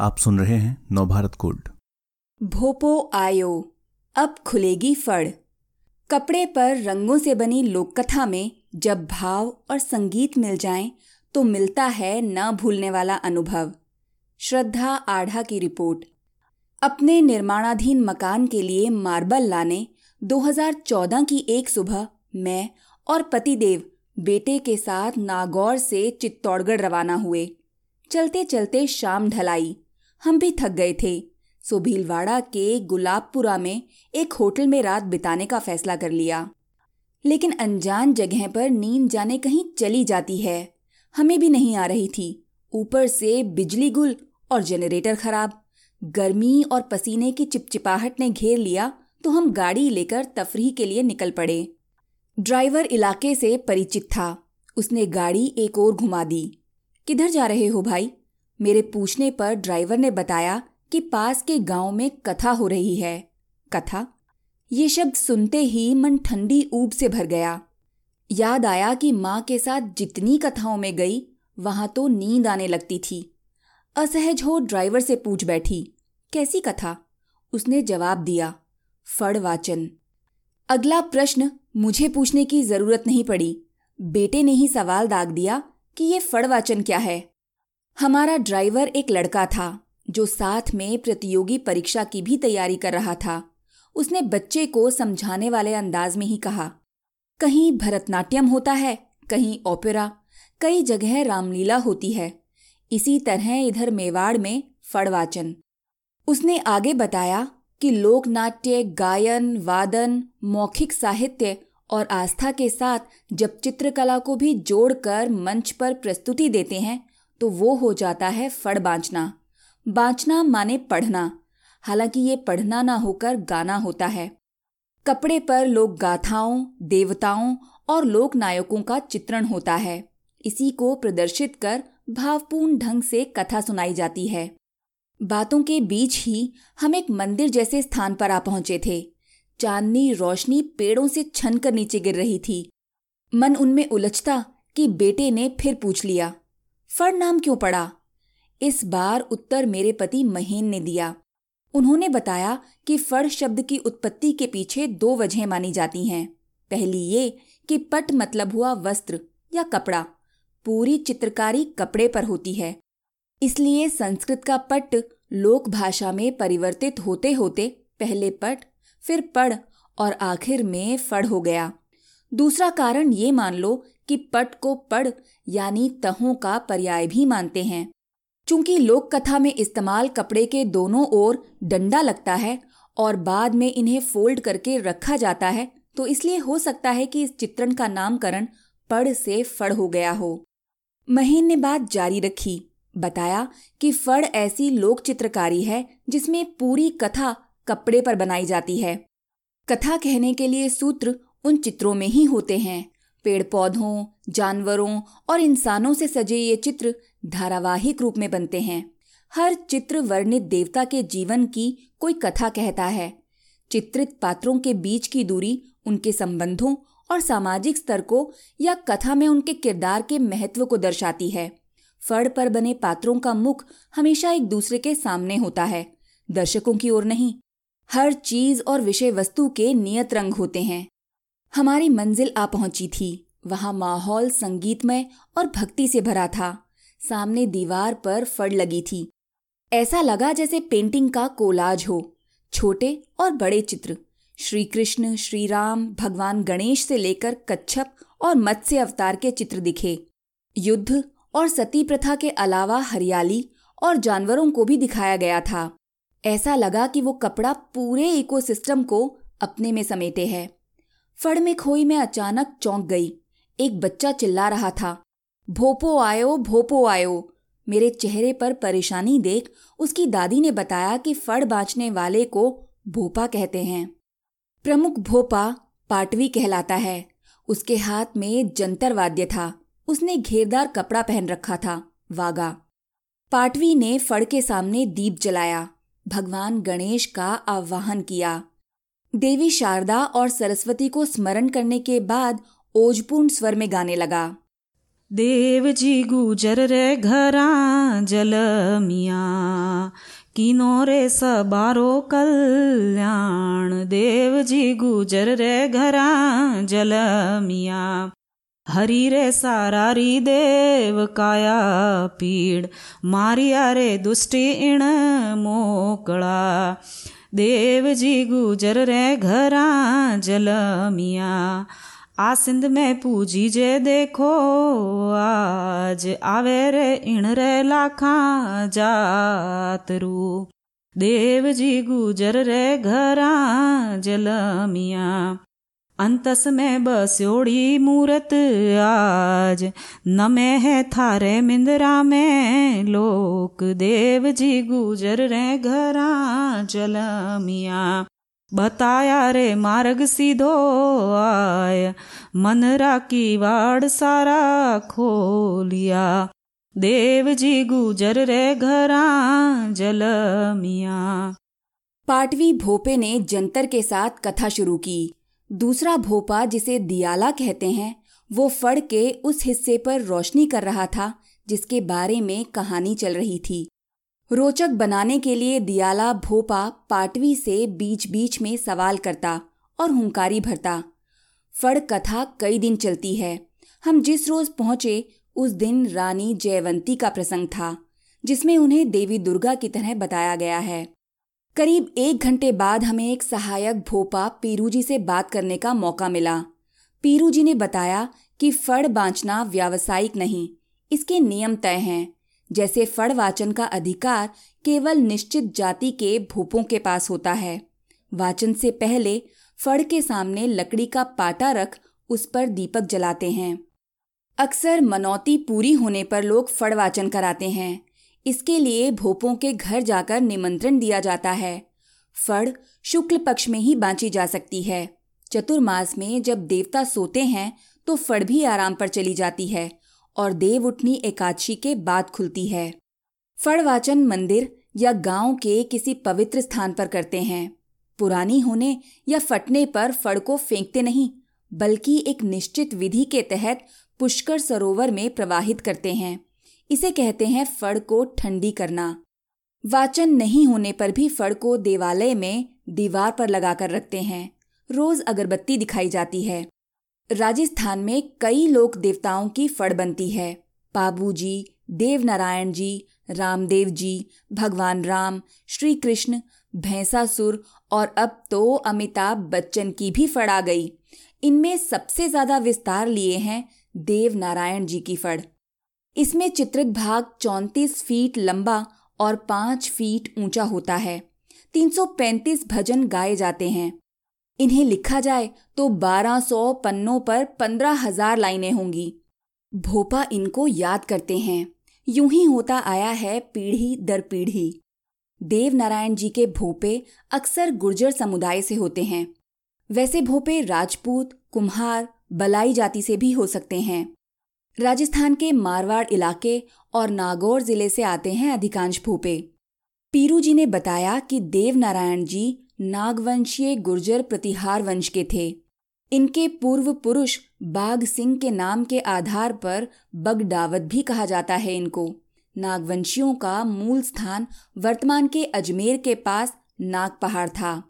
आप सुन रहे हैं नवभारत गोल्ड भोपो आयो अब खुलेगी फड़। कपड़े पर रंगों से बनी लोक कथा में जब भाव और संगीत मिल जाएँ, तो मिलता है न भूलने वाला अनुभव। श्रद्धा आढ़ा की रिपोर्ट। अपने निर्माणाधीन मकान के लिए मार्बल लाने 2014 की एक सुबह मैं और पतिदेव बेटे के साथ नागौर से चित्तौड़गढ़ रवाना हुए। चलते चलते शाम ढलाई। हम भी थक गए थे। सो भीलवाड़ा के गुलाबपुरा में एक होटल में रात बिताने का फैसला कर लिया। लेकिन अनजान जगह पर नींद जाने कहीं चली जाती है। हमें भी नहीं आ रही थी। ऊपर से बिजली गुल और जनरेटर खराब। गर्मी और पसीने की चिपचिपाहट ने घेर लिया तो हम गाड़ी लेकर तफरी के लिए निकल पड़े। ड्राइवर इलाके से परिचित था। उसने गाड़ी एक और घुमा दी। किधर जा रहे हो भाई? मेरे पूछने पर ड्राइवर ने बताया कि पास के गाँव में कथा हो रही है। कथा? ये शब्द सुनते ही मन ठंडी ऊब से भर गया। याद आया कि माँ के साथ जितनी कथाओं में गई, वहाँ तो नींद आने लगती थी। असहज हो ड्राइवर से पूछ बैठी, कैसी कथा? उसने जवाब दिया, फड़ वाचन। अगला प्रश्न मुझे पूछने की ज़रूरत नहीं पड़ी। बेटे ने ही सवाल दाग दिया कि ये फड़ वाचन क्या है? हमारा ड्राइवर एक लड़का था, जो साथ में प्रतियोगी परीक्षा की भी तैयारी कर रहा था। उसने बच्चे को समझाने वाले अंदाज में ही कहा, कहीं भरतनाट्यम होता है, कहीं ओपेरा, कई जगह रामलीला होती है। इसी तरह इधर मेवाड़ में फड़वाचन। उसने आगे बताया कि लोक नाट्य गायन, वादन, मौखिक साहित्य और आस्था के साथ जब चित्रकला को भी जोड़कर मंच पर प्रस्तुति देते हैं तो वो हो जाता है फड़ बांचना। बांचना माने पढ़ना। हालाँकि ये पढ़ना ना होकर गाना होता है। कपड़े पर लोक गाथाओं, देवताओं और लोक नायकों का चित्रण होता है। इसी को प्रदर्शित कर भावपूर्ण ढंग से कथा सुनाई जाती है। बातों के बीच ही हम एक मंदिर जैसे स्थान पर आ पहुँचे थे। चांदनी रोशनी पेड़ों से छन कर नीचे गिर रही थी। मन उनमें उलझता कि बेटे ने फिर पूछ लिया। फड़ नाम क्यों पड़ा? इस बार उत्तर मेरे पति महेन ने दिया। उन्होंने बताया कि फड़ शब्द की उत्पत्ति के पीछे दो वजह मानी जाती हैं। पहली ये कि पट मतलब हुआ वस्त्र या कपड़ा। पूरी चित्रकारी कपड़े पर होती है। इसलिए संस्कृत का पट लोक भाषा में परिवर्तित होते होते पहले पट, फिर पढ़ और आखिर में फड़ हो गया। दूसरा कारण ये मान लो कि पट को पढ़, यानी तहों का पर्याय भी मानते हैं। चूँकि लोक कथा में इस्तेमाल कपड़े के दोनों ओर डंडा लगता है और बाद में इन्हें फोल्ड करके रखा जाता है तो इसलिए हो सकता है कि इस चित्रण का नामकरण पढ़ से फड़ हो गया हो। महीन ने बात जारी रखी, बताया कि फड़ ऐसी लोक चित्रकारी है जिसमें पूरी कथा कपड़े पर बनाई जाती है। कथा कहने के लिए सूत्र उन चित्रों में ही होते हैं। पेड़ पौधों जानवरों और इंसानों से सजे ये चित्र धारावाहिक रूप में बनते हैं। हर चित्र वर्णित देवता के जीवन की कोई कथा कहता है। चित्रित पात्रों के बीच की दूरी उनके संबंधों और सामाजिक स्तर को या कथा में उनके किरदार के महत्व को दर्शाती है। फड़ पर बने पात्रों का मुख हमेशा एक दूसरे के सामने होता है, दर्शकों की ओर नहीं। हर चीज़ और विषय वस्तु के नियत रंग होते हैं। हमारी मंजिल आ पहुँची थी। वहाँ माहौल संगीतमय और भक्ति से भरा था। सामने दीवार पर फड़ लगी थी। ऐसा लगा जैसे पेंटिंग का कोलाज हो। छोटे और बड़े चित्र। श्री कृष्ण श्री राम भगवान गणेश से लेकर कच्छप और मत्स्य अवतार के चित्र दिखे। युद्ध और सती प्रथा के अलावा हरियाली और जानवरों को भी दिखाया गया था। ऐसा लगा कि वो कपड़ा पूरे इकोसिस्टम को अपने में समेटे है। फड़ में खोई में अचानक चौंक गई। एक बच्चा चिल्ला रहा था। भोपो आयो भोपो आयो। मेरे चेहरे पर परेशानी देख उसकी दादी ने बताया कि फड़ बाँचने वाले को भोपा कहते हैं। प्रमुख भोपा पाटवी कहलाता है। उसके हाथ में जंतर वाद्य था। उसने घेरदार कपड़ा पहन रखा था। वागा। पाटवी ने फड़ के सामने दीप जलाया। भगवान गणेश का आह्वान किया। देवी शारदा और सरस्वती को स्मरण करने के बाद ओजपूर्ण स्वर में गाने लगा। देव जी गुजर रे घरा जल मिया किनो रे सबारो कल्याण। देव जी गुजर रे घरा जल मिया, हरी रे सारारी देव काया पीड़। मारिया रे दुष्टि इण मोकड़ा देव जी गुजर रे घरा जल मिया। आ सिंध में पूजी जे देखो, आज आवे रे इण रे लाखा जातरू देव जी गुजर रे घरा जल मिया। अंतस में बस्योड़ी मूरत आज। नमे है थारे मिंदरा में, लोक देव जी गुजर रे घरा जल मिया बताया रे मार्ग सीधो आय मनरा की वाड़ सारा खोलिया। देव जी गुजर रे घरा जल मिया पाटवी भोपे ने जंतर के साथ कथा शुरू की। दूसरा भोपा जिसे दियाला कहते हैं, वो फड़ के उस हिस्से पर रोशनी कर रहा था, जिसके बारे में कहानी चल रही थी। रोचक बनाने के लिए दियाला भोपा पाटवी से बीच बीच में सवाल करता और हुंकारी भरता। फड़ कथा कई दिन चलती है। हम जिस रोज पहुँचे, उस दिन रानी जयवंती का प्रसंग था, जिसमें उन्हें देवी दुर्गा की तरह बताया गया है। करीब एक घंटे बाद हमें एक सहायक भोपा पीरू जी से बात करने का मौका मिला। पीरू जी ने बताया कि फड़ बांचना व्यावसायिक नहीं, इसके नियम तय हैं। जैसे फड़ वाचन का अधिकार केवल निश्चित जाति के भूपों के पास होता है। वाचन से पहले फड़ के सामने लकड़ी का पाटा रख उस पर दीपक जलाते हैं। अक्सर मनौती पूरी होने पर लोग फड़ वाचन कराते हैं। इसके लिए भोपों के घर जाकर निमंत्रण दिया जाता है। फड़ शुक्ल पक्ष में ही बांची जा सकती है। चतुर्मास में जब देवता सोते हैं तो फड़ भी आराम पर चली जाती है और देव उठनी एकादशी के बाद खुलती है। फड़ वाचन मंदिर या गाँव के किसी पवित्र स्थान पर करते हैं। पुरानी होने या फटने पर फड़ को फेंकते नहीं, बल्कि एक निश्चित विधि के तहत पुष्कर सरोवर में प्रवाहित करते हैं। इसे कहते हैं फड़ को ठंडी करना। वाचन नहीं होने पर भी फड़ को देवालय में दीवार पर लगाकर रखते हैं। रोज अगरबत्ती दिखाई जाती है। राजस्थान में कई लोक देवताओं की फड़ बनती है। बाबू जी देव नारायण जी, रामदेव जी, भगवान राम श्री कृष्ण भैंसासुर और अब तो अमिताभ बच्चन की भी फड़ आ गई। इनमें सबसे ज़्यादा विस्तार लिए हैं देव नारायण जी की फड़। इसमें चित्रित भाग चौंतीस फीट लंबा और पाँच फीट ऊँचा होता है। 335 भजन गाए जाते हैं। इन्हें लिखा जाए तो 1200 पन्नों पर पंद्रह हज़ार लाइनें होंगी। भोपा इनको याद करते हैं। यूँ ही होता आया है पीढ़ी दर पीढ़ी। देव नारायण जी के भोपे अक्सर गुर्जर समुदाय से होते हैं। वैसे भोपे राजपूत, कुम्हार, बलाई जाति से भी हो सकते हैं। राजस्थान के मारवाड़ इलाके और नागौर ज़िले से आते हैं अधिकांश भूपे पीरू जी ने बताया कि देव नारायण जी नागवंशीय गुर्जर प्रतिहार वंश के थे। इनके पूर्व पुरुष बाघ सिंह के नाम के आधार पर बगडावत भी कहा जाता है इनको। नागवंशियों का मूल स्थान वर्तमान के अजमेर के पास नाग पहाड़ था।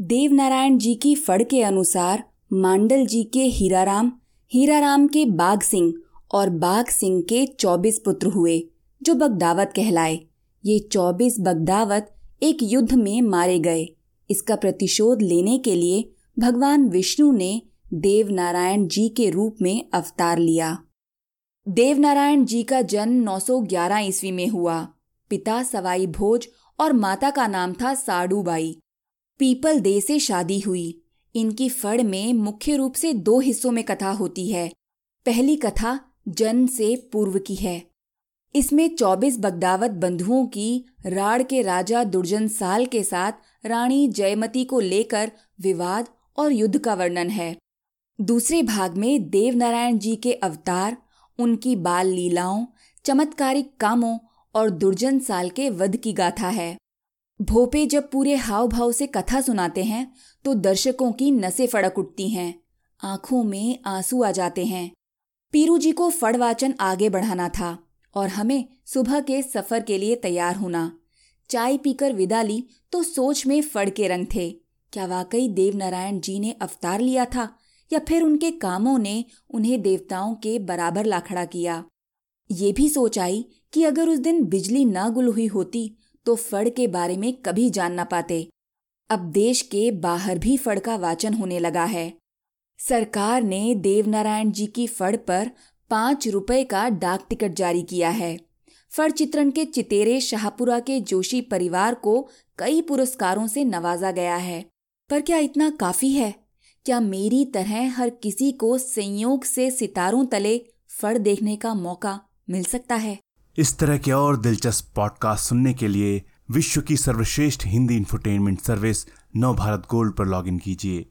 देव नारायण जी की फड़ के अनुसार मांडल जी के हीराराम हीराराम के बाघ सिंह और बाघ सिंह के चौबीस पुत्र हुए, जो बगदावत कहलाए। ये चौबीस बगदावत एक युद्ध में मारे गए। इसका प्रतिशोध लेने के लिए भगवान विष्णु ने देव नारायण जी के रूप में अवतार लिया। देव नारायण जी का जन्म 911 ईस्वी में हुआ। पिता सवाई भोज और माता का नाम था साडूबाई। पीपल दे से शादी हुई। इनकी फड़ में मुख्य रूप से दो हिस्सों में कथा होती है। पहली कथा जन्म से पूर्व की है। इसमें 24 बगदावत बंधुओं की, राड़ के राजा दुर्जन साल के साथ रानी जयमती को लेकर विवाद और युद्ध का वर्णन है। दूसरे भाग में देव नारायण जी के अवतार, उनकी बाल लीलाओं, चमत्कारिक कामों और दुर्जन साल के वध की गाथा है। भोपे जब पूरे हाव भाव से कथा सुनाते हैं तो दर्शकों की नसें फड़क उठती हैं, आँखों में आँसू आ जाते हैं। पीरू जी को फड़ वाचन आगे बढ़ाना था और हमें सुबह के सफ़र के लिए तैयार होना। चाय पीकर विदा ली तो सोच में फड़ के रंग थे। क्या वाकई देव नारायण जी ने अवतार लिया था या फिर उनके कामों ने उन्हें देवताओं के बराबर लाखड़ा किया? ये भी सोच आई कि अगर उस दिन बिजली न गुल हुई होती तो फड़ के बारे में कभी जान ना पाते। अब देश के बाहर भी फड़ का वाचन होने लगा है। सरकार ने देवनारायण जी की फड़ पर पाँच रुपए का डाक टिकट जारी किया है। फड़ चित्रण के चितेरे शाहपुरा के जोशी परिवार को कई पुरस्कारों से नवाजा गया है। पर क्या इतना काफ़ी है? क्या मेरी तरह हर किसी को संयोग से सितारों तले फड़ देखने का मौका मिल सकता है? इस तरह के और दिलचस्प पॉडकास्ट सुनने के लिए विश्व की सर्वश्रेष्ठ Hindi infotainment service Nav Bharat gold पर लॉगिन कीजिए।